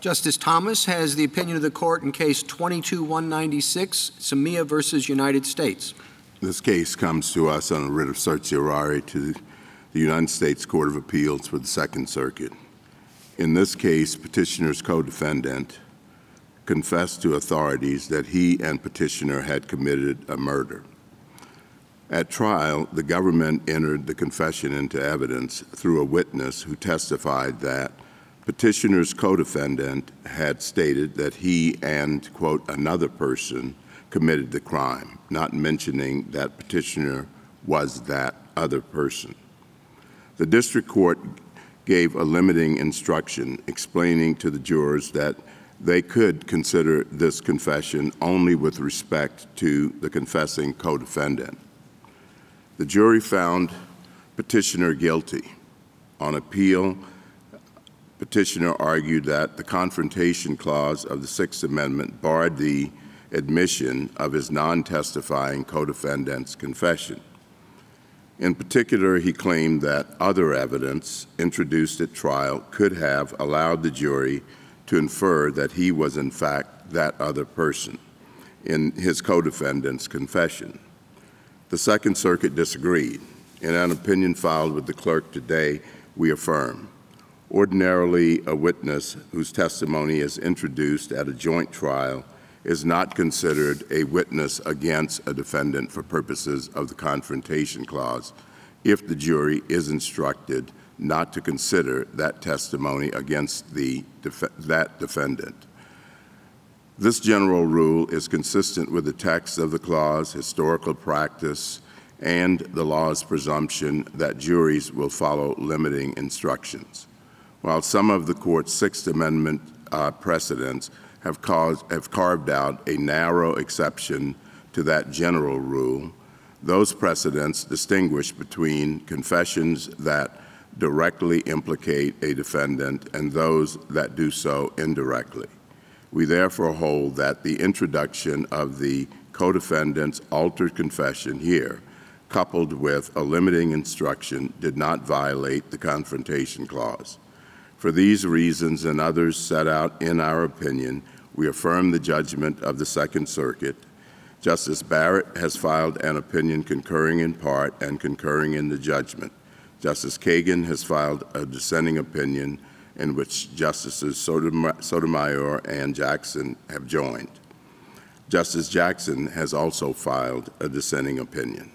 Justice Thomas has the opinion of the court in case 22196, Samia versus United States. This case comes to us on a writ of certiorari to the United States Court of Appeals for the Second Circuit. In this case, petitioner's co-defendant confessed to authorities that he and petitioner had committed a murder. At trial, the government entered the confession into evidence through a witness who testified that petitioner's co-defendant had stated that he and, quote, another person committed the crime, not mentioning that petitioner was that other person. The district court gave a limiting instruction explaining to the jurors that they could consider this confession only with respect to the confessing co-defendant. The jury found petitioner guilty. On appeal, petitioner argued that the confrontation clause of the Sixth Amendment barred the admission of his non-testifying co-defendant's confession. In particular, he claimed that other evidence introduced at trial could have allowed the jury to infer that he was in fact that other person in his co-defendant's confession. The Second Circuit disagreed. In an opinion filed with the clerk today, we affirm. Ordinarily, a witness whose testimony is introduced at a joint trial is not considered a witness against a defendant for purposes of the Confrontation Clause if the jury is instructed not to consider that testimony against the def that defendant. This general rule is consistent with the text of the clause, historical practice, and the law's presumption that juries will follow limiting instructions. While some of the court's Sixth Amendment uh, precedents have, caused, have carved out a narrow exception to that general rule, those precedents distinguish between confessions that directly implicate a defendant and those that do so indirectly. We therefore hold that the introduction of the co-defendant's altered confession here, coupled with a limiting instruction, did not violate the Confrontation Clause. For these reasons and others set out in our opinion, we affirm the judgment of the Second Circuit. Justice Barrett has filed an opinion concurring in part and concurring in the judgment. Justice Kagan has filed a dissenting opinion in which Justices Sotomayor and Jackson have joined. Justice Jackson has also filed a dissenting opinion.